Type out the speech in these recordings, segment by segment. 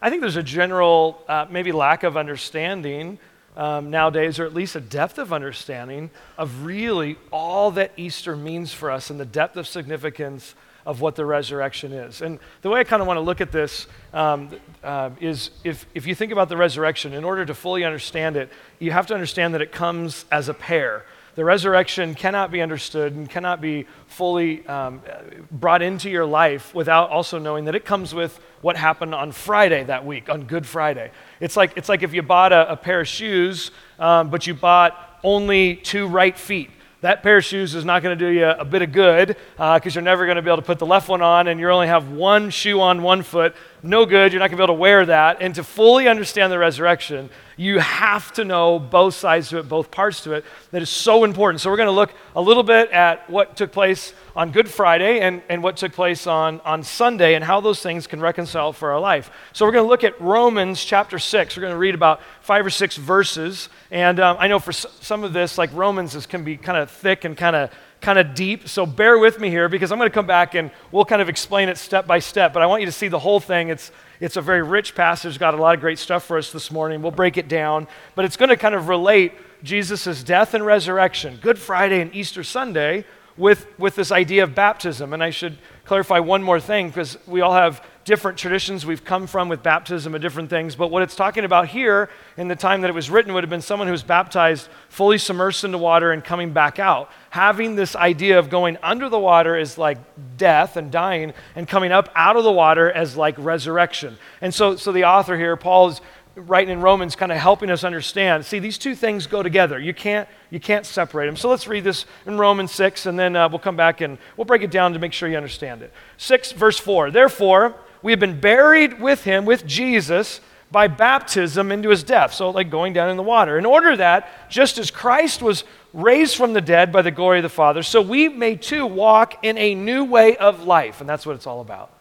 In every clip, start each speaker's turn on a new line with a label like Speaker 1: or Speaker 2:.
Speaker 1: I think there's a general, uh, maybe lack of understanding um, nowadays, or at least a depth of understanding of really all that Easter means for us and the depth of significance of what the resurrection is. And the way I kind of want to look at this um, uh, is if, if you think about the resurrection, in order to fully understand it, you have to understand that it comes as a pair the resurrection cannot be understood and cannot be fully um, brought into your life without also knowing that it comes with what happened on Friday that week, on Good Friday. It's like, it's like if you bought a, a pair of shoes, um, but you bought only two right feet that pair of shoes is not going to do you a bit of good because uh, you're never going to be able to put the left one on and you only have one shoe on one foot. No good. You're not going to be able to wear that. And to fully understand the resurrection, you have to know both sides to it, both parts to it. That is so important. So we're going to look a little bit at what took place on Good Friday and, and what took place on, on Sunday and how those things can reconcile for our life. So we're going to look at Romans chapter 6. We're going to read about five or six verses. And um, I know for some of this, like Romans is, can be kind of thick and kind of kind of deep. So bear with me here because I'm going to come back and we'll kind of explain it step by step. But I want you to see the whole thing. It's, it's a very rich passage, got a lot of great stuff for us this morning. We'll break it down. But it's going to kind of relate Jesus' death and resurrection, Good Friday and Easter Sunday, with, with this idea of baptism. And I should clarify one more thing because we all have different traditions we've come from with baptism and different things. But what it's talking about here in the time that it was written would have been someone who was baptized, fully submersed into water, and coming back out. Having this idea of going under the water is like death and dying, and coming up out of the water as like resurrection. And so, so the author here, Paul, is writing in Romans, kind of helping us understand. See, these two things go together. You can't, you can't separate them. So let's read this in Romans 6, and then uh, we'll come back and we'll break it down to make sure you understand it. 6, verse 4. Therefore, we have been buried with him, with Jesus, by baptism into his death. So, like going down in the water. In order that, just as Christ was raised from the dead by the glory of the Father, so we may too walk in a new way of life. And that's what it's all about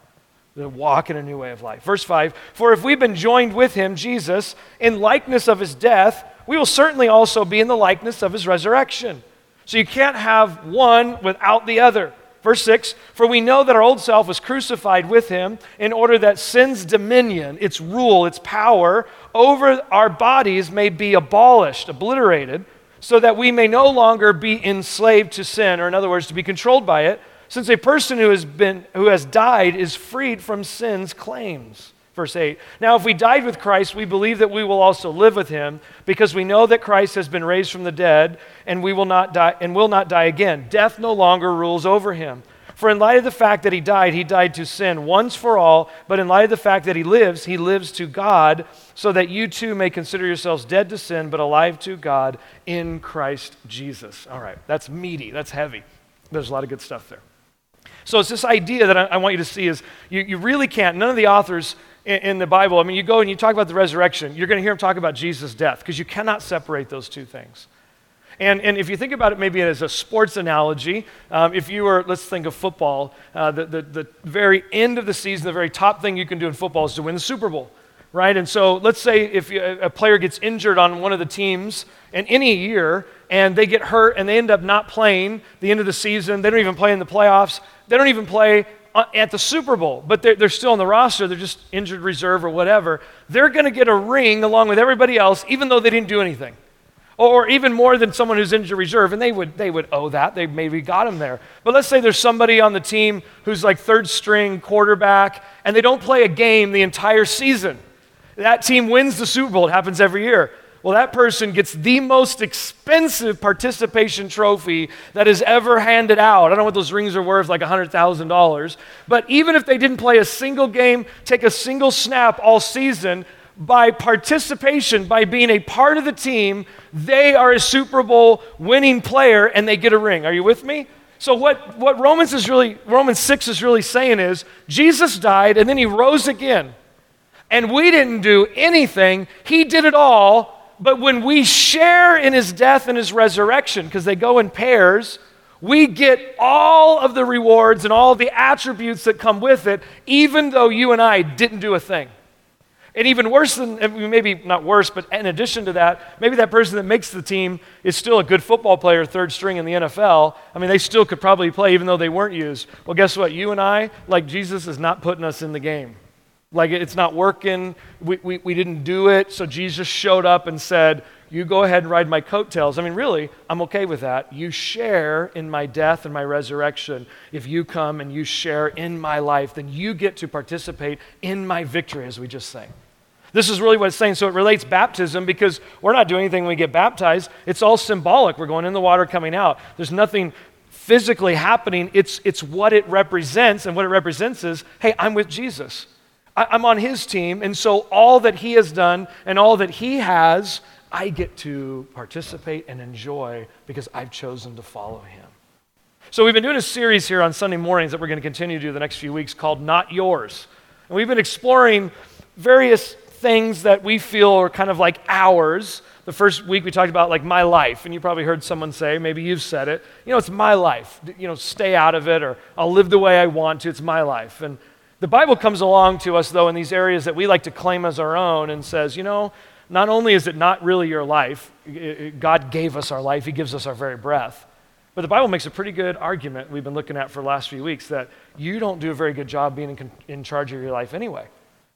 Speaker 1: to walk in a new way of life. Verse 5 For if we've been joined with him, Jesus, in likeness of his death, we will certainly also be in the likeness of his resurrection. So you can't have one without the other. Verse 6 For we know that our old self was crucified with him in order that sin's dominion, its rule, its power over our bodies may be abolished, obliterated, so that we may no longer be enslaved to sin, or in other words, to be controlled by it since a person who has, been, who has died is freed from sin's claims. Verse 8. Now, if we died with Christ, we believe that we will also live with him, because we know that Christ has been raised from the dead, and we will not die and will not die again. Death no longer rules over him. For in light of the fact that he died, he died to sin once for all, but in light of the fact that he lives, he lives to God, so that you too may consider yourselves dead to sin, but alive to God in Christ Jesus. All right, that's meaty, that's heavy. There's a lot of good stuff there. So it's this idea that I, I want you to see is you, you really can't, none of the authors in, in, the Bible, I mean, you go and you talk about the resurrection, you're going to hear them talk about Jesus' death because you cannot separate those two things. And, and if you think about it maybe as a sports analogy, um, if you were, let's think of football, uh, the, the, the very end of the season, the very top thing you can do in football is to win the Super Bowl right? And so let's say if a player gets injured on one of the teams in any year and they get hurt and they end up not playing the end of the season, they don't even play in the playoffs, they don't even play uh, at the Super Bowl, but they're, they're still on the roster, they're just injured reserve or whatever, they're going to get a ring along with everybody else, even though they didn't do anything. Or even more than someone who's injured reserve, and they would, they would owe that. They maybe got him there. But let's say there's somebody on the team who's like third string quarterback, and they don't play a game the entire season. That team wins the Super Bowl. It happens every year. Well, that person gets the most expensive participation trophy that is ever handed out. I don't know what those rings are worth, like $100,000. But even if they didn't play a single game, take a single snap all season, by participation, by being a part of the team, they are a Super Bowl winning player and they get a ring. Are you with me? So what, what Romans is really Romans 6 is really saying is Jesus died and then he rose again and we didn't do anything. He did it all. But when we share in his death and his resurrection, because they go in pairs, we get all of the rewards and all the attributes that come with it, even though you and I didn't do a thing. And even worse than, maybe not worse, but in addition to that, maybe that person that makes the team is still a good football player, third string in the NFL. I mean, they still could probably play even though they weren't used. Well, guess what? You and I, like Jesus, is not putting us in the game. Like it's not working. We, we, we didn't do it. So Jesus showed up and said, You go ahead and ride my coattails. I mean, really, I'm okay with that. You share in my death and my resurrection. If you come and you share in my life, then you get to participate in my victory, as we just sang. This is really what it's saying. So it relates baptism because we're not doing anything when we get baptized. It's all symbolic. We're going in the water, coming out. There's nothing physically happening. It's, it's what it represents. And what it represents is hey, I'm with Jesus. I'm on his team. And so all that he has done and all that he has, I get to participate and enjoy because I've chosen to follow him. So we've been doing a series here on Sunday mornings that we're going to continue to do the next few weeks called Not Yours. And we've been exploring various things that we feel are kind of like ours. The first week we talked about like my life, and you probably heard someone say, maybe you've said it, you know, it's my life. You know, stay out of it, or I'll live the way I want to. It's my life. And the Bible comes along to us, though, in these areas that we like to claim as our own and says, you know, not only is it not really your life, God gave us our life, He gives us our very breath. But the Bible makes a pretty good argument we've been looking at for the last few weeks that you don't do a very good job being in, charge of your life anyway.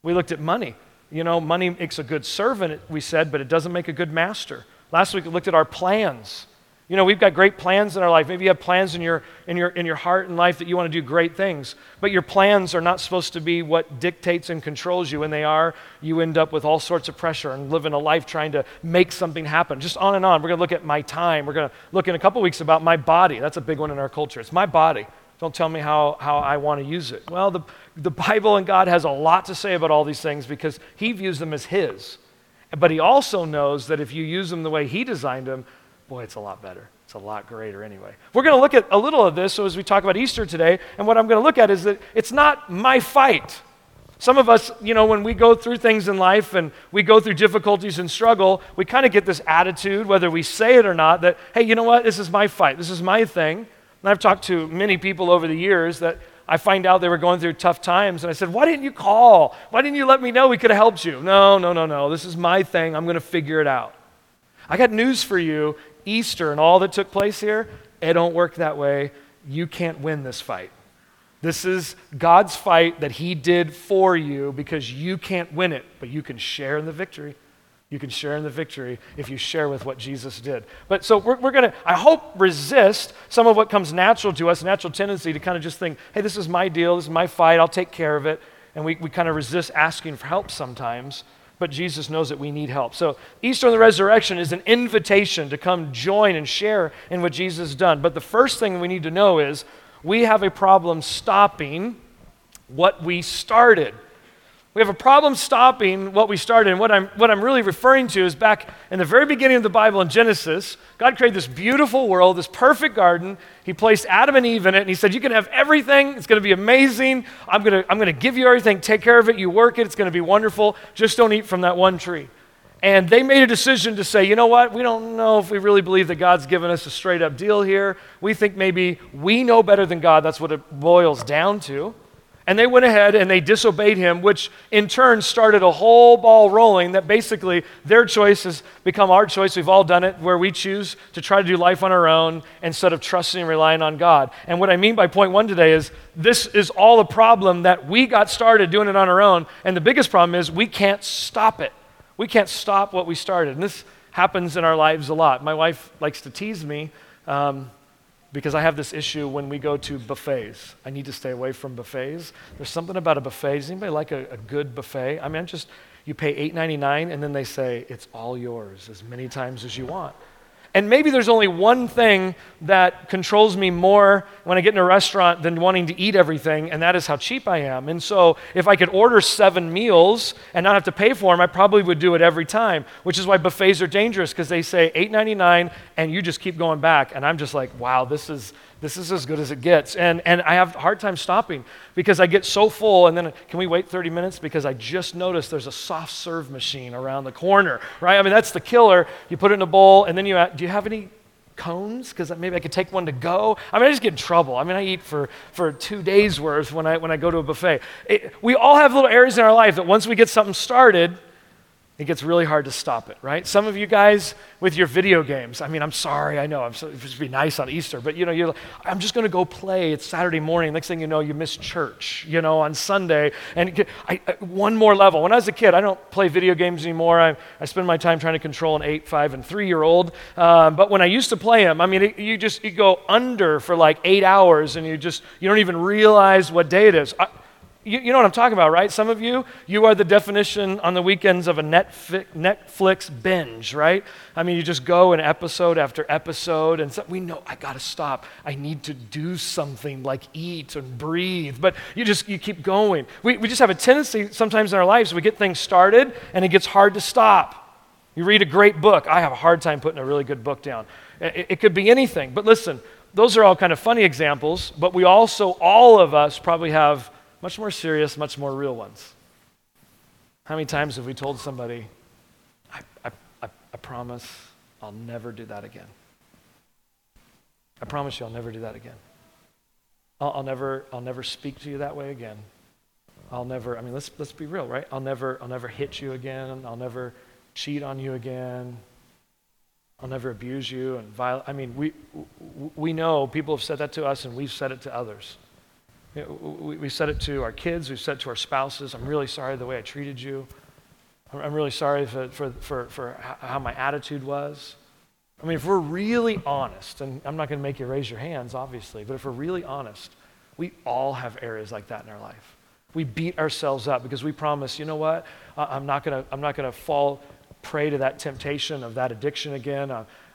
Speaker 1: We looked at money. You know, money makes a good servant, we said, but it doesn't make a good master. Last week we looked at our plans. You know, we've got great plans in our life. Maybe you have plans in your, in your, in your heart and life that you want to do great things, but your plans are not supposed to be what dictates and controls you. When they are, you end up with all sorts of pressure and living a life trying to make something happen. Just on and on. We're going to look at my time. We're going to look in a couple weeks about my body. That's a big one in our culture. It's my body. Don't tell me how, how I want to use it. Well, the, the Bible and God has a lot to say about all these things because He views them as His. But He also knows that if you use them the way He designed them, boy, it's a lot better. It's a lot greater anyway. We're going to look at a little of this so as we talk about Easter today. And what I'm going to look at is that it's not my fight. Some of us, you know, when we go through things in life and we go through difficulties and struggle, we kind of get this attitude, whether we say it or not, that, hey, you know what? This is my fight. This is my thing. And I've talked to many people over the years that I find out they were going through tough times. And I said, Why didn't you call? Why didn't you let me know we could have helped you? No, no, no, no. This is my thing. I'm going to figure it out. I got news for you Easter and all that took place here, it don't work that way. You can't win this fight. This is God's fight that He did for you because you can't win it, but you can share in the victory. You can share in the victory if you share with what Jesus did. But so we're, we're going to, I hope, resist some of what comes natural to us, natural tendency to kind of just think, hey, this is my deal, this is my fight, I'll take care of it. And we, we kind of resist asking for help sometimes, but Jesus knows that we need help. So Easter and the resurrection is an invitation to come join and share in what Jesus has done. But the first thing we need to know is we have a problem stopping what we started. We have a problem stopping what we started. And what I'm, what I'm really referring to is back in the very beginning of the Bible in Genesis, God created this beautiful world, this perfect garden. He placed Adam and Eve in it, and He said, You can have everything. It's going to be amazing. I'm going to, I'm going to give you everything. Take care of it. You work it. It's going to be wonderful. Just don't eat from that one tree. And they made a decision to say, you know what? We don't know if we really believe that God's given us a straight up deal here. We think maybe we know better than God. That's what it boils down to. And they went ahead and they disobeyed him, which in turn started a whole ball rolling that basically their choice has become our choice. We've all done it where we choose to try to do life on our own instead of trusting and relying on God. And what I mean by point one today is this is all a problem that we got started doing it on our own. And the biggest problem is we can't stop it. We can't stop what we started. And this happens in our lives a lot. My wife likes to tease me. Um, because I have this issue when we go to buffets. I need to stay away from buffets. There's something about a buffet. Does anybody like a, a good buffet? I mean, just you pay $8.99 and then they say it's all yours as many times as you want. And maybe there's only one thing that controls me more when I get in a restaurant than wanting to eat everything, and that is how cheap I am. And so, if I could order seven meals and not have to pay for them, I probably would do it every time, which is why buffets are dangerous because they say $8.99 and you just keep going back. And I'm just like, wow, this is this is as good as it gets. And, and I have a hard time stopping because I get so full. And then, can we wait 30 minutes? Because I just noticed there's a soft serve machine around the corner, right? I mean, that's the killer. You put it in a bowl, and then you do you have any cones? Because maybe I could take one to go. I mean, I just get in trouble. I mean, I eat for, for two days' worth when I, when I go to a buffet. It, we all have little areas in our life that once we get something started, it gets really hard to stop it, right? Some of you guys with your video games, I mean, I'm sorry, I know, I'm so, just be nice on Easter, but you know, you're, I'm just going to go play. It's Saturday morning. Next thing you know, you miss church, you know, on Sunday. And I, I, one more level. When I was a kid, I don't play video games anymore. I, I spend my time trying to control an eight, five, and three year old. Um, but when I used to play them, I mean, it, you just you go under for like eight hours and you just, you don't even realize what day it is. I, you, you, know what I'm talking about, right? Some of you, you are the definition on the weekends of a Netflix Netflix binge, right? I mean, you just go an episode after episode, and so, we know I got to stop. I need to do something like eat and breathe, but you just you keep going. We, we just have a tendency sometimes in our lives we get things started, and it gets hard to stop. You read a great book. I have a hard time putting a really good book down. It, it could be anything, but listen, those are all kind of funny examples. But we also, all of us, probably have much more serious, much more real ones. How many times have we told somebody, I, I, I, I promise I'll never do that again? I promise you I'll never do that again. I'll, I'll, never, I'll never speak to you that way again. I'll never, I mean, let's, let's be real, right? I'll never, I'll never hit you again. I'll never cheat on you again. I'll never abuse you and violate. I mean, we, we know people have said that to us and we've said it to others. You know, we, we said it to our kids, we've said it to our spouses. I'm really sorry the way I treated you. I'm really sorry for, for, for, for how my attitude was. I mean, if we're really honest, and I'm not going to make you raise your hands, obviously, but if we're really honest, we all have areas like that in our life. We beat ourselves up because we promise, you know what? I'm not going to, I'm not going to fall prey to that temptation of that addiction again.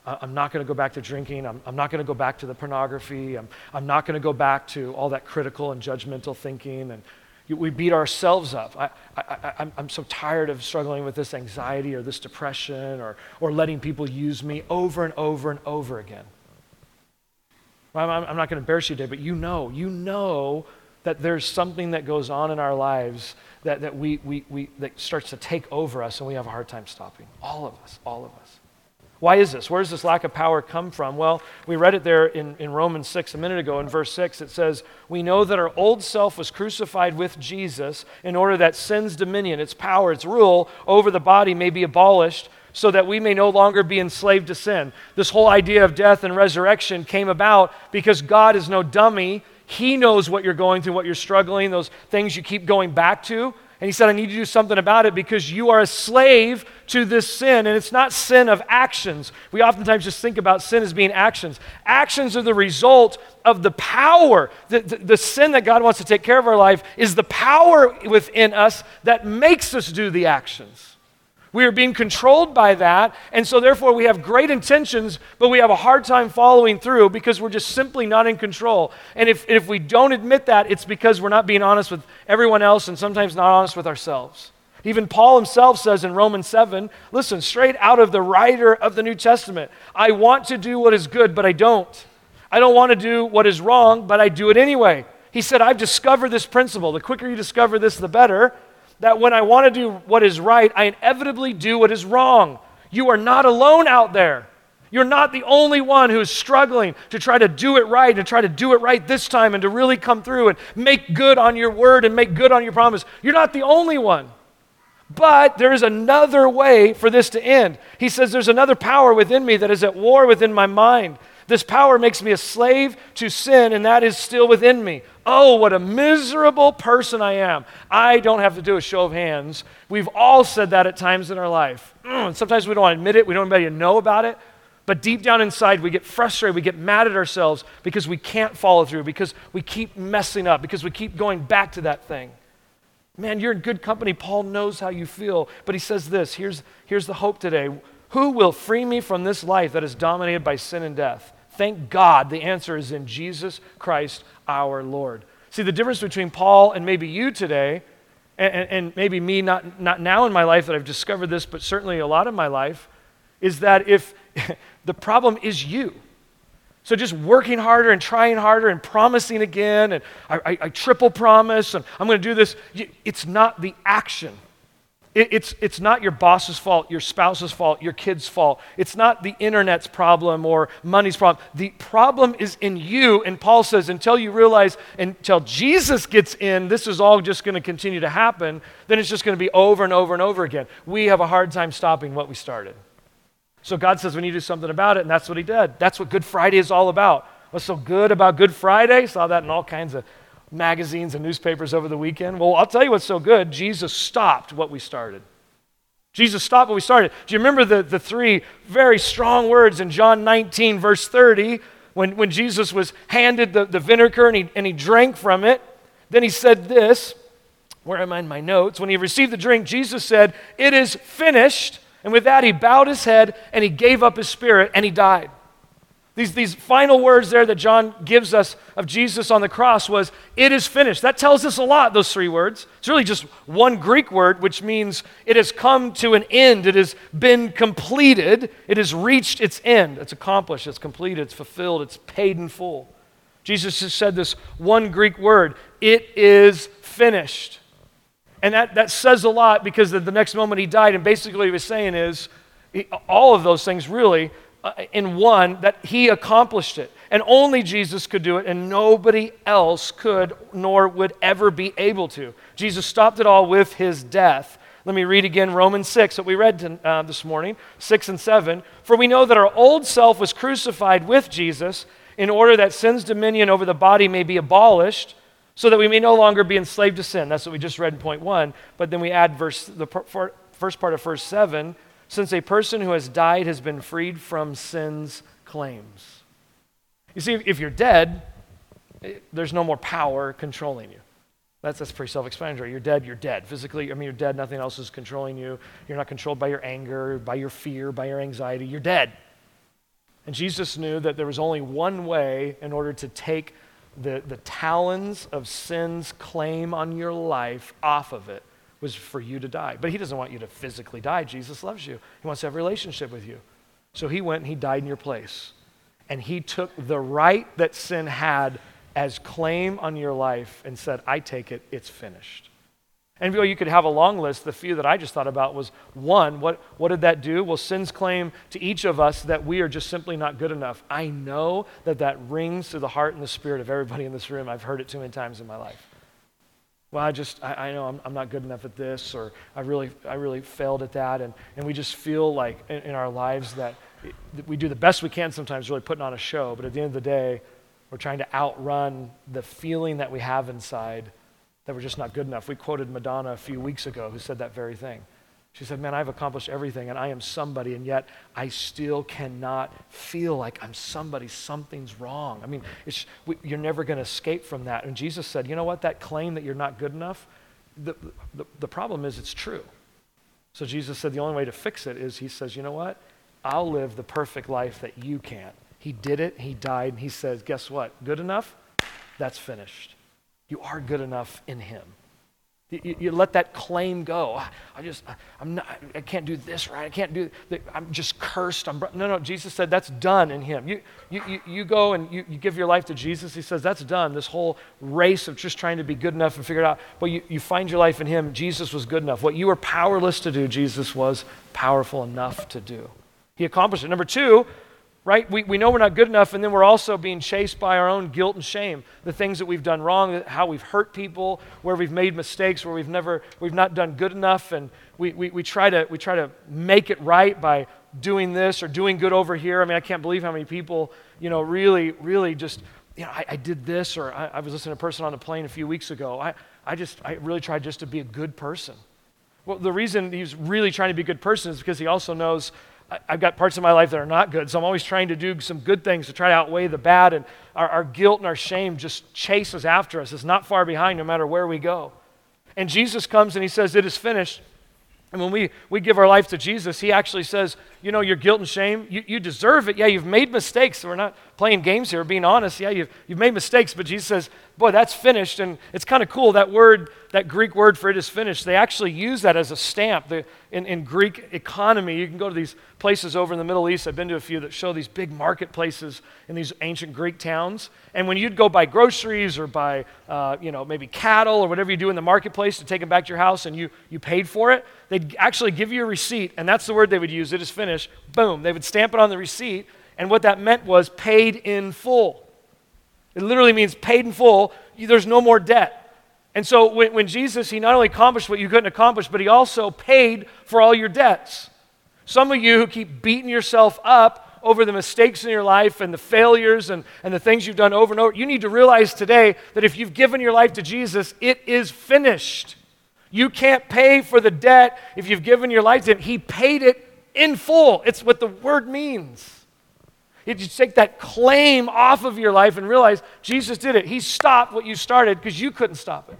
Speaker 1: I'm not going to go back to drinking. I'm, I'm not going to go back to the pornography. I'm, I'm not going to go back to all that critical and judgmental thinking. And we beat ourselves up. I, I, I'm so tired of struggling with this anxiety or this depression or, or letting people use me over and over and over again. I'm, I'm not going to embarrass you today, but you know, you know that there's something that goes on in our lives that, that, we, we, we, that starts to take over us and we have a hard time stopping. All of us, all of us. Why is this? Where does this lack of power come from? Well, we read it there in, in Romans 6 a minute ago in verse 6. It says, We know that our old self was crucified with Jesus in order that sin's dominion, its power, its rule over the body may be abolished so that we may no longer be enslaved to sin. This whole idea of death and resurrection came about because God is no dummy. He knows what you're going through, what you're struggling, those things you keep going back to. And he said, I need to do something about it because you are a slave to this sin. And it's not sin of actions. We oftentimes just think about sin as being actions. Actions are the result of the power. The, the, the, sin that God wants to take care of our life is the power within us that makes us do the actions. We are being controlled by that, and so therefore we have great intentions, but we have a hard time following through because we're just simply not in control. And if, if we don't admit that, it's because we're not being honest with everyone else and sometimes not honest with ourselves. Even Paul himself says in Romans 7, listen, straight out of the writer of the New Testament, I want to do what is good, but I don't. I don't want to do what is wrong, but I do it anyway. He said, I've discovered this principle. The quicker you discover this, the better that when I want to do what is right, I inevitably do what is wrong. You are not alone out there. You're not the only one who is struggling to try to do it right and try to do it right this time and to really come through and make good on your word and make good on your promise. You're not the only one. But there is another way for this to end. He says, There's another power within me that is at war within my mind. This power makes me a slave to sin, and that is still within me. Oh, what a miserable person I am. I don't have to do a show of hands. We've all said that at times in our life. Mm, sometimes we don't want to admit it, we don't want anybody to know about it. But deep down inside, we get frustrated, we get mad at ourselves because we can't follow through, because we keep messing up, because we keep going back to that thing. Man, you're in good company. Paul knows how you feel. But he says this here's, here's the hope today. Who will free me from this life that is dominated by sin and death? Thank God the answer is in Jesus Christ our Lord. See, the difference between Paul and maybe you today, and, and, maybe me not, not now in my life that I've discovered this, but certainly a lot of my life, is that if the problem is you. So just working harder and trying harder and promising again, and I, I, I triple promise, and I'm going to do this. It's not the action. It, it's, it's not your boss's fault, your spouse's fault, your kid's fault. It's not the internet's problem or money's problem. The problem is in you. And Paul says, until you realize, until Jesus gets in, this is all just going to continue to happen, then it's just going to be over and over and over again. We have a hard time stopping what we started. So God says we need to do something about it, and that's what he did. That's what Good Friday is all about. What's so good about Good Friday? Saw that in all kinds of magazines and newspapers over the weekend? Well, I'll tell you what's so good. Jesus stopped what we started. Jesus stopped what we started. Do you remember the, the three very strong words in John 19, verse 30, when, when Jesus was handed the, the vinegar and he, and he drank from it? Then he said this, where am I in my notes? When he received the drink, Jesus said, It is finished. And with that, he bowed his head and he gave up his spirit and he died. These, these final words there that John gives us of Jesus on the cross was, It is finished. That tells us a lot, those three words. It's really just one Greek word, which means it has come to an end. It has been completed. It has reached its end. It's accomplished. It's completed. It's fulfilled. It's paid in full. Jesus just said this one Greek word, It is finished. And that, that says a lot because the, next moment he died, and basically what he was saying is, all of those things really in one that he accomplished it. And only Jesus could do it, and nobody else could nor would ever be able to. Jesus stopped it all with his death. Let me read again Romans 6 that we read uh, this morning, 6 and 7. For we know that our old self was crucified with Jesus in order that sin's dominion over the body may be abolished, so that we may no longer be enslaved to sin. That's what we just read in point 1. But then we add verse, the first part of verse 7 since a person who has died has been freed from sin's claims. You see, if you're dead, eh, there's no more power controlling you. That's, that's pretty self explanatory. You're dead, you're dead. Physically, I mean, you're dead, nothing else is controlling you. You're not controlled by your anger, by your fear, by your anxiety. You're dead. And Jesus knew that there was only one way in order to take the, the talons of sin's claim on your life off of it was for you to die. But he doesn't want you to physically die. Jesus loves you, he wants to have a relationship with you. So he went and he died in your place. And he took the right that sin had as claim on your life and said, I take it, it's finished. And you could have a long list. The few that I just thought about was one, what, what did that do? Well, sin's claim to each of us that we are just simply not good enough. I know that that rings to the heart and the spirit of everybody in this room. I've heard it too many times in my life well, I just, I, I know I'm, I'm, not good enough at this, or I really, I really failed at that. And, and we just feel like in, in our lives that, it, that we do the best we can sometimes, really putting on a show. But at the end of the day, we're trying to outrun the feeling that we have inside that we're just not good enough. We quoted Madonna a few weeks ago who said that very thing. She said, Man, I've accomplished everything and I am somebody, and yet I still cannot feel like I'm somebody. Something's wrong. I mean, we, you're never going to escape from that. And Jesus said, You know what? That claim that you're not good enough, the, the, the problem is it's true. So Jesus said, The only way to fix it is He says, You know what? I'll live the perfect life that you can't. He did it, He died, and He says, Guess what? Good enough? That's finished. You are good enough in Him. You, you, let that claim go. I just, I'm not, I can't do this right. I can't do, I'm just cursed. I'm, no, no, Jesus said that's done in him. You, you, you, you go and you, you give your life to Jesus. He says that's done. This whole race of just trying to be good enough and figure it out. But you, you find your life in him. Jesus was good enough. What you were powerless to do, Jesus was powerful enough to do. He accomplished it. Number two, right? We, we know we're not good enough, and then we're also being chased by our own guilt and shame. The things that we've done wrong, how we've hurt people, where we've made mistakes, where we've never, we've not done good enough, and we, we, we, try to, we try to make it right by doing this or doing good over here. I mean, I can't believe how many people, you know, really, really just, you know, I, I did this, or I, I, was listening to a person on a plane a few weeks ago. I, I just, I really tried just to be a good person. Well, the reason he's really trying to be a good person is because he also knows I've got parts of my life that are not good, so I'm always trying to do some good things to try to outweigh the bad. And our, our guilt and our shame just chases after us. It's not far behind no matter where we go. And Jesus comes and he says, It is finished. And when we, we give our life to Jesus, he actually says, You know, your guilt and shame, you, you deserve it. Yeah, you've made mistakes. We're not playing games here, being honest. Yeah, you've, you've made mistakes, but Jesus says, boy, that's finished. And it's kind of cool. That word, that Greek word for it is finished, they actually use that as a stamp. The, in, in Greek economy, you can go to these places over in the Middle East. I've been to a few that show these big marketplaces in these ancient Greek towns. And when you'd go buy groceries or buy, uh, you know, maybe cattle or whatever you do in the marketplace to take them back to your house and you, you paid for it, they'd actually give you a receipt. And that's the word they would use. It is finished. Boom. They would stamp it on the receipt. And what that meant was paid in full. It literally means paid in full. There's no more debt. And so when, when, Jesus, he not only accomplished what you couldn't accomplish, but he also paid for all your debts. Some of you who keep beating yourself up over the mistakes in your life and the failures and, and the things you've done over and over, you need to realize today that if you've given your life to Jesus, it is finished. You can't pay for the debt if you've given your life to him. He paid it in full. It's what the word means. You take that claim off of your life and realize Jesus did it. He stopped what you started because you couldn't stop it.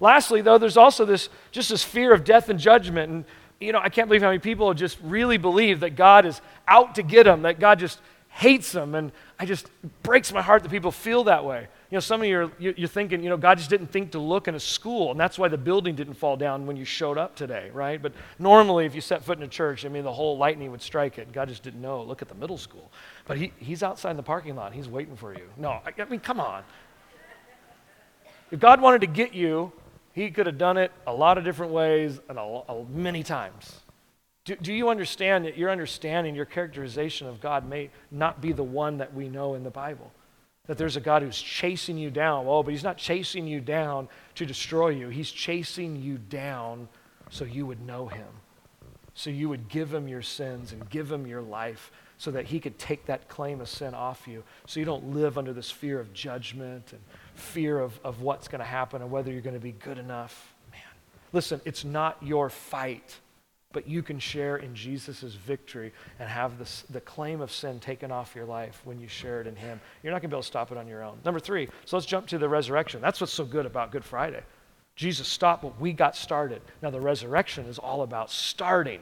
Speaker 1: Lastly, though, there's also this just this fear of death and judgment. And you know, I can't believe how many people just really believe that God is out to get them, that God just hates them. And I just breaks my heart that people feel that way. You know, some of you are you're thinking, you know, God just didn't think to look in a school, and that's why the building didn't fall down when you showed up today, right? But normally, if you set foot in a church, I mean, the whole lightning would strike it. God just didn't know. Look at the middle school. But he, he's outside in the parking lot. He's waiting for you. No, I, I mean, come on. If God wanted to get you, he could have done it a lot of different ways and a, a, many times. Do, do you understand that your understanding, your characterization of God may not be the one that we know in the Bible? That there's a God who's chasing you down. Oh, but he's not chasing you down to destroy you. He's chasing you down so you would know him. So you would give him your sins and give him your life so that he could take that claim of sin off you. So you don't live under this fear of judgment and fear of, of what's going to happen and whether you're going to be good enough. Man, listen, it's not your fight, but you can share in Jesus' victory and have this, the claim of sin taken off your life when you share it in Him. You're not going to be able to stop it on your own. Number three, so let's jump to the resurrection. That's what's so good about Good Friday. Jesus stopped what we got started. Now, the resurrection is all about starting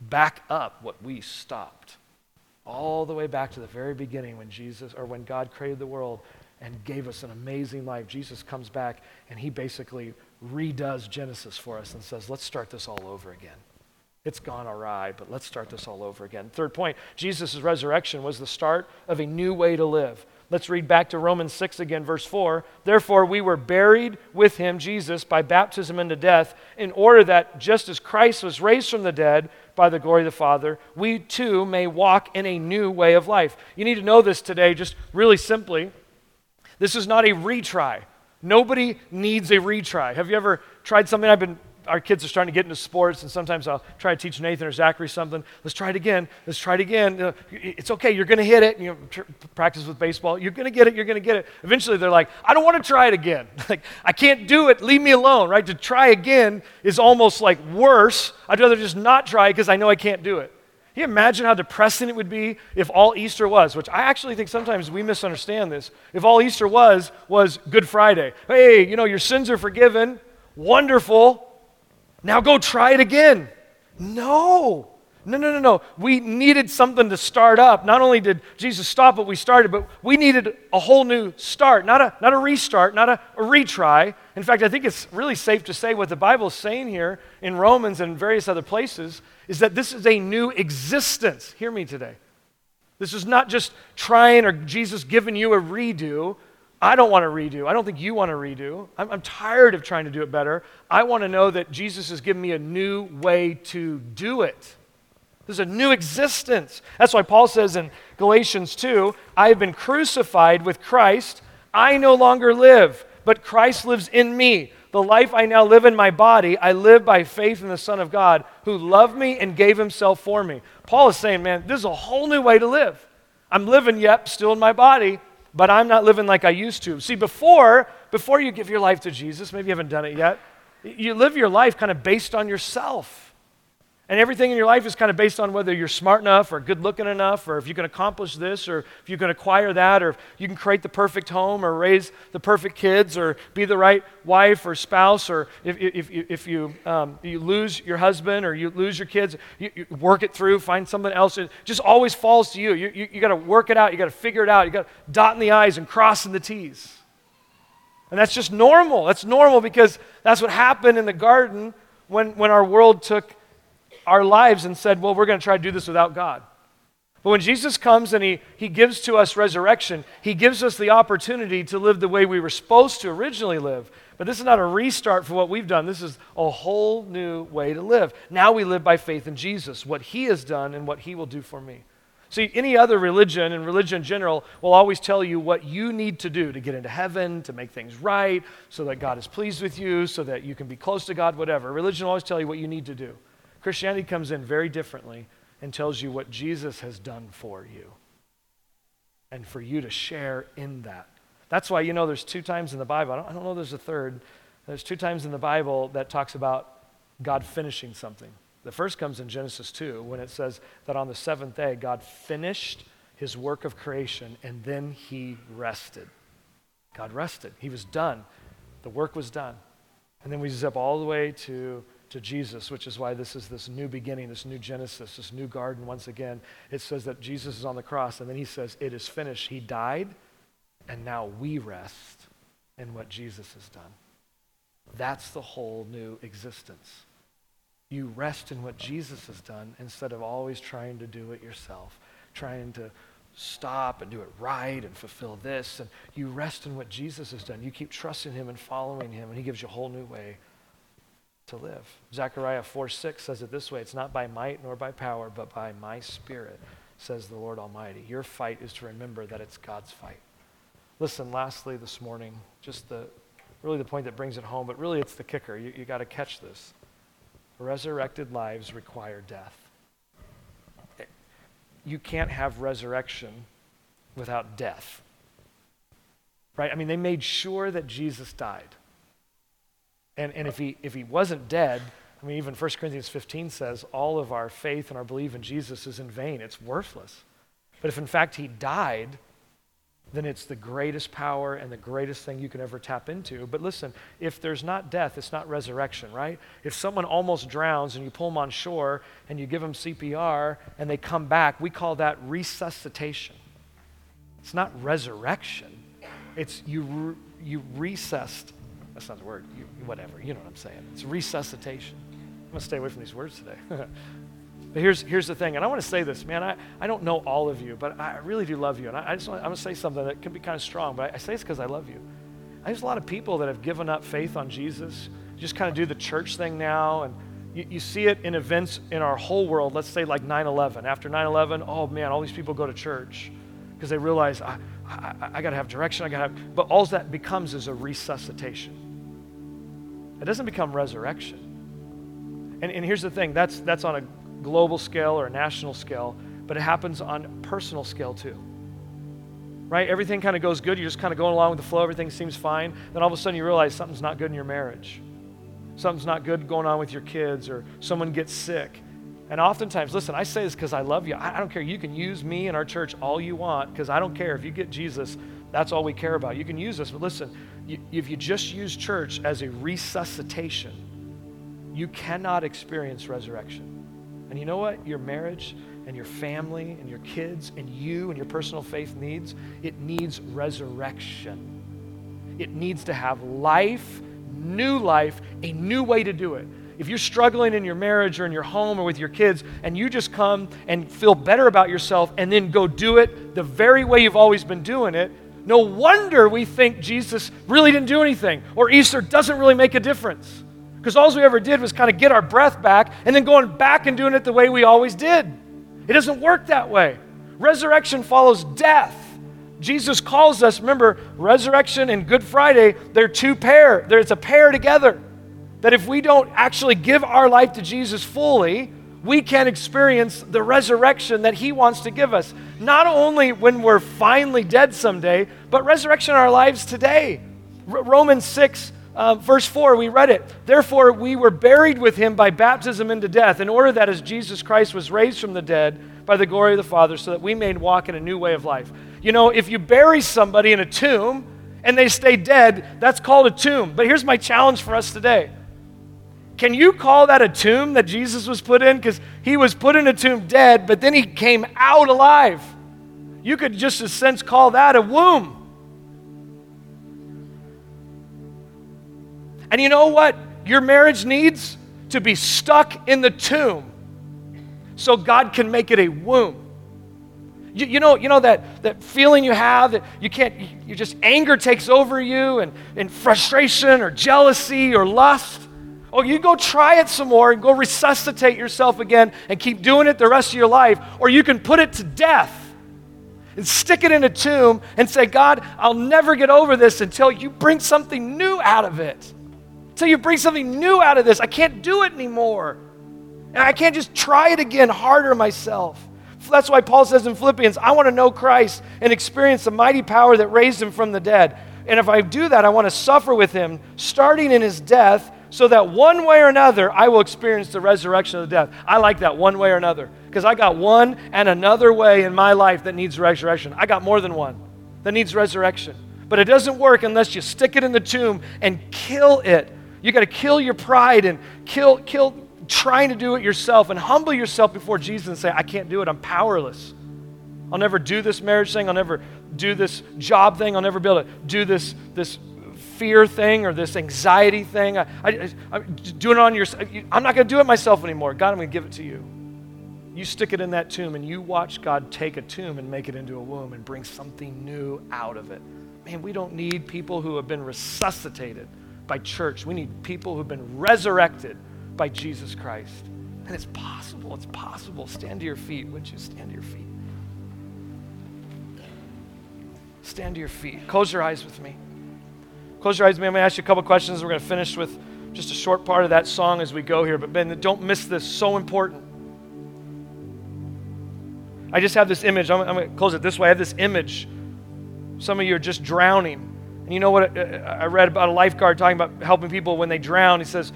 Speaker 1: back up what we stopped. All the way back to the very beginning when Jesus, or when God created the world and gave us an amazing life. Jesus comes back and he basically redoes Genesis for us and says, let's start this all over again. It's gone awry, but let's start this all over again. Third point Jesus' resurrection was the start of a new way to live. Let's read back to Romans 6 again, verse 4. Therefore, we were buried with him, Jesus, by baptism into death, in order that just as Christ was raised from the dead by the glory of the Father, we too may walk in a new way of life. You need to know this today, just really simply. This is not a retry. Nobody needs a retry. Have you ever tried something? I've been, our kids are starting to get into sports, and sometimes I'll try to teach Nathan or Zachary something. Let's try it again. Let's try it again. It's okay. You're going to hit it. You know, tr- practice with baseball. You're going to get it. You're going to get it. Eventually, they're like, I don't want to try it again. like, I can't do it. Leave me alone, right? To try again is almost like worse. I'd rather just not try because I know I can't do it. Can you imagine how depressing it would be if all Easter was, which I actually think sometimes we misunderstand this. If all Easter was, was Good Friday. Hey, you know, your sins are forgiven. Wonderful. Now go try it again. No. No, no, no, no. We needed something to start up. Not only did Jesus stop what we started, but we needed a whole new start, not a, not a restart, not a, a retry. In fact, I think it's really safe to say what the Bible is saying here in Romans and various other places is that this is a new existence. Hear me today. This is not just trying or Jesus giving you a redo. I don't want to redo. I don't think you want to redo. I'm, I'm tired of trying to do it better. I want to know that Jesus has given me a new way to do it. There's a new existence. That's why Paul says in Galatians 2 I have been crucified with Christ. I no longer live, but Christ lives in me. The life I now live in my body, I live by faith in the Son of God who loved me and gave himself for me. Paul is saying, man, this is a whole new way to live. I'm living, yep, still in my body, but I'm not living like I used to. See, before, before you give your life to Jesus, maybe you haven't done it yet, you live your life kind of based on yourself. And everything in your life is kind of based on whether you're smart enough or good looking enough, or if you can accomplish this, or if you can acquire that, or if you can create the perfect home, or raise the perfect kids, or be the right wife or spouse, or if, if, if you, um, you lose your husband or you lose your kids, you, you work it through, find someone else. It just always falls to you. You, you, you got to work it out, you got to figure it out, you got to dot in the I's and cross in the T's. And that's just normal. That's normal because that's what happened in the garden when, when our world took our lives and said, well, we're going to try to do this without God. But when Jesus comes and he, he gives to us resurrection, he gives us the opportunity to live the way we were supposed to originally live. But this is not a restart for what we've done. This is a whole new way to live. Now we live by faith in Jesus, what he has done and what he will do for me. See, any other religion and religion in general will always tell you what you need to do to get into heaven, to make things right, so that God is pleased with you, so that you can be close to God, whatever. Religion will always tell you what you need to do. Christianity comes in very differently and tells you what Jesus has done for you and for you to share in that. That's why, you know, there's two times in the Bible, I don't, I don't know there's a third, there's two times in the Bible that talks about God finishing something. The first comes in Genesis 2 when it says that on the seventh day, God finished his work of creation and then he rested. God rested. He was done. The work was done. And then we zip all the way to to Jesus, which is why this is this new beginning, this new Genesis, this new garden once again. It says that Jesus is on the cross, and then he says, It is finished. He died, and now we rest in what Jesus has done. That's the whole new existence. You rest in what Jesus has done instead of always trying to do it yourself, trying to stop and do it right and fulfill this. And you rest in what Jesus has done. You keep trusting him and following him, and he gives you a whole new way to live. Zechariah 4 6 says it this way It's not by might nor by power, but by my spirit, says the Lord Almighty. Your fight is to remember that it's God's fight. Listen, lastly, this morning, just the really the point that brings it home, but really it's the kicker. You, you got to catch this. Resurrected lives require death. Eh, you can't have resurrection without death. Right? I mean, they made sure that Jesus died. And, and if, he, if he wasn't dead, I mean, even 1 Corinthians 15 says all of our faith and our belief in Jesus is in vain. It's worthless. But if in fact he died, then it's the greatest power and the greatest thing you can ever tap into. But listen, if there's not death, it's not resurrection, right? If someone almost drowns and you pull them on shore and you give them CPR and they come back, we call that resuscitation. It's not resurrection. It's you, you recessed that's not the word. You, whatever. You know what I'm saying. It's resuscitation. I'm going to stay away from these words today. but here's, here's the thing, and I want to say this, man. I, I don't know all of you, but I really do love you. And I, I just want, I'm going to say something that can be kind of strong, but I, I say this because I love you. There's a lot of people that have given up faith on Jesus, just kind of do the church thing now. And you, you see it in events in our whole world, let's say like 9 11. After 9 11, oh man, all these people go to church because they realize, I, I, I got to have direction. I got to have, but all that becomes is a resuscitation. It doesn't become resurrection. And, and here's the thing that's, that's on a global scale or a national scale, but it happens on personal scale too. Right? Everything kind of goes good. You're just kind of going along with the flow. Everything seems fine. Then all of a sudden you realize something's not good in your marriage. Something's not good going on with your kids, or someone gets sick. And oftentimes, listen, I say this because I love you. I, I, don't care. You can use me and our church all you want because I don't care. If you get Jesus, that's all we care about. You can use us. But listen, if you just use church as a resuscitation, you cannot experience resurrection. And you know what? Your marriage and your family and your kids and you and your personal faith needs, it needs resurrection. It needs to have life, new life, a new way to do it. If you're struggling in your marriage or in your home or with your kids, and you just come and feel better about yourself and then go do it the very way you've always been doing it, no wonder we think Jesus really didn't do anything or Easter doesn't really make a difference. Because all we ever did was kind of get our breath back and then going back and doing it the way we always did. It doesn't work that way. Resurrection follows death. Jesus calls us, remember, resurrection and Good Friday, they're two pair. There's a pair together. That if we don't actually give our life to Jesus fully, we can experience the resurrection that He wants to give us. Not only when we're finally dead someday, but resurrection in our lives today. R- Romans 6, uh, verse 4, we read it. Therefore, we were buried with him by baptism into death, in order that as Jesus Christ was raised from the dead by the glory of the Father, so that we may walk in a new way of life. You know, if you bury somebody in a tomb and they stay dead, that's called a tomb. But here's my challenge for us today. Can you call that a tomb that Jesus was put in? Because he was put in a tomb dead, but then he came out alive. You could just, a sense, call that a womb. And you know what? Your marriage needs to be stuck in the tomb so God can make it a womb. You, you, know, you know that, that feeling you have that you can't, you just anger takes over you and, and frustration or jealousy or lust. Oh, you go try it some more and go resuscitate yourself again and keep doing it the rest of your life. Or you can put it to death and stick it in a tomb and say, God, I'll never get over this until you bring something new out of it. Until you bring something new out of this. I can't do it anymore. And I can't just try it again harder myself. That's why Paul says in Philippians, I want to know Christ and experience the mighty power that raised him from the dead. And if I do that, I want to suffer with him, starting in his death, so that one way or another I will experience the resurrection of the death. I like that one way or another because I got one and another way in my life that needs resurrection. I got more than one that needs resurrection. But it doesn't work unless you stick it in the tomb and kill it you got to kill your pride and kill, kill trying to do it yourself and humble yourself before Jesus and say, I can't do it. I'm powerless. I'll never do this marriage thing. I'll never do this job thing. I'll never be able to do this, this fear thing or this anxiety thing. I, I, I'm doing it on your, I'm not going to do it myself anymore. God, I'm going to give it to you. You stick it in that tomb and you watch God take a tomb and make it into a womb and bring something new out of it. Man, we don't need people who have been resuscitated by church. We need people who've been resurrected by Jesus Christ. And it's possible. It's possible. Stand to your feet. Would you stand to your feet? Stand to your feet. Close your eyes with me. Close your eyes me. I'm going to ask you a couple questions. We're going to finish with just a short part of that song as we go here. But Ben, don't miss this. So important. I just have this image. I'm, I'm going to close it this way. I have this image. Some of you are just drowning and you know what? Uh, I read about a lifeguard talking about helping people when they drown. He says,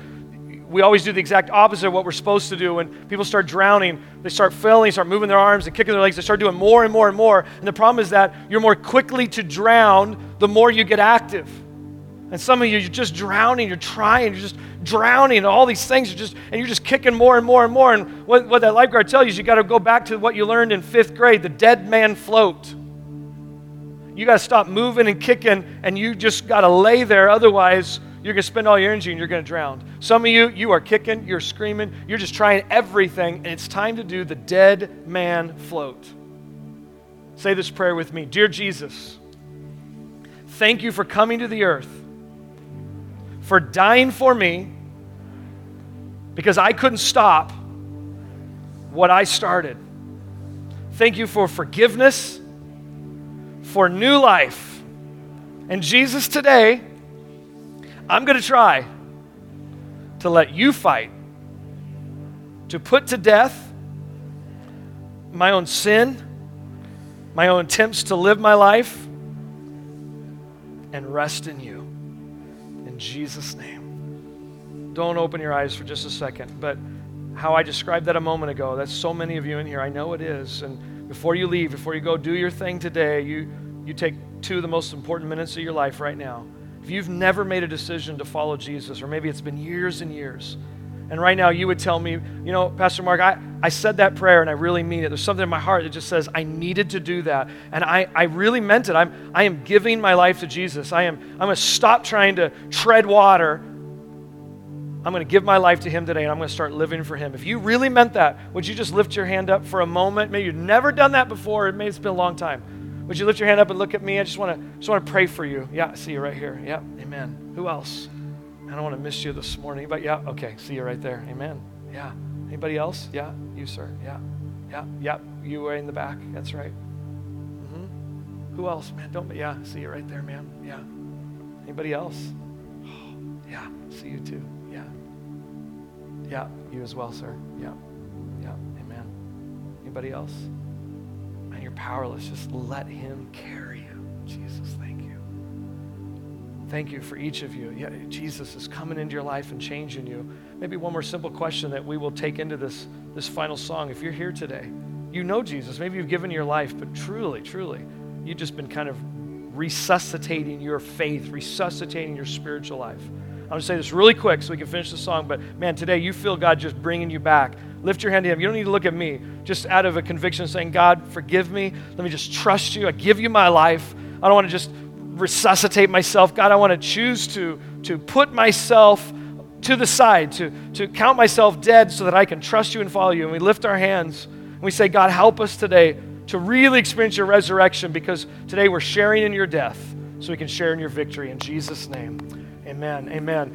Speaker 1: we always do the exact opposite of what we're supposed to do. When people start drowning, they start failing, start moving their arms and kicking their legs. They start doing more and more and more. And the problem is that you're more quickly to drown the more you get active. And some of you, you're just drowning, you're trying, you're just drowning, and all these things, are just, and you're just kicking more and more and more. And what, what that lifeguard tells you is you got to go back to what you learned in fifth grade the dead man float. You got to stop moving and kicking, and you just got to lay there. Otherwise, you're going to spend all your energy and you're going to drown. Some of you, you are kicking, you're screaming, you're just trying everything, and it's time to do the dead man float. Say this prayer with me Dear Jesus, thank you for coming to the earth, for dying for me, because I couldn't stop what I started. Thank you for forgiveness for new life. And Jesus, today, I'm going to try to let you fight, to put to death my own sin, my own attempts to live my life, and rest in you. Jesus' name. Don't open your eyes for just a second, but how I described that a moment ago, that's so many of you in here. I know it is. And before you leave, before you go do your thing today, you you take two of the most important minutes of your life right now. If you've never made a decision to follow Jesus, or maybe it's been years and years, and right now you would tell me, you know, Pastor Mark, I, I said that prayer and I really mean it. There's something in my heart that just says I needed to do that. And I, I really meant it. I'm, I am giving my life to Jesus. I am, I'm going to stop trying to tread water. I'm going to give my life to Him today and I'm going to start living for Him. If you really meant that, would you just lift your hand up for a moment? Maybe you've never done that before. Maybe it's been a long time. Would you lift your hand up and look at me? I just want to just want to pray for you. Yeah, I see you right here. Yeah, amen. Who else? I don't want to miss you this morning, but yeah, okay, see you right there. Amen. Yeah. Anybody else? Yeah, you, sir. Yeah, yeah, yeah. You way in the back. That's right. Mm-hmm. Who else, man? Don't. Yeah, see you right there, man. Yeah. Anybody else? Oh, yeah, see you too. Yeah. Yeah, you as well, sir. Yeah. Yeah. Amen. Anybody else? and you're powerless, just let Him carry you. Jesus. Thank you for each of you. Yeah, Jesus is coming into your life and changing you. Maybe one more simple question that we will take into this, this final song. If you're here today, you know Jesus. Maybe you've given your life, but truly, truly, you've just been kind of resuscitating your faith, resuscitating your spiritual life. I'm going to say this really quick so we can finish the song, but man, today you feel God just bringing you back. Lift your hand to Him. You don't need to look at me. Just out of a conviction saying, God, forgive me. Let me just trust you. I give you my life. I don't want to just resuscitate myself. God, I want to choose to, to put myself to the side, to, to count myself dead so that I can trust you and follow you. And we lift our hands and we say, God, help us today to really experience your resurrection because today we're sharing in your death so we can share in your victory. In Jesus' name, amen. Amen.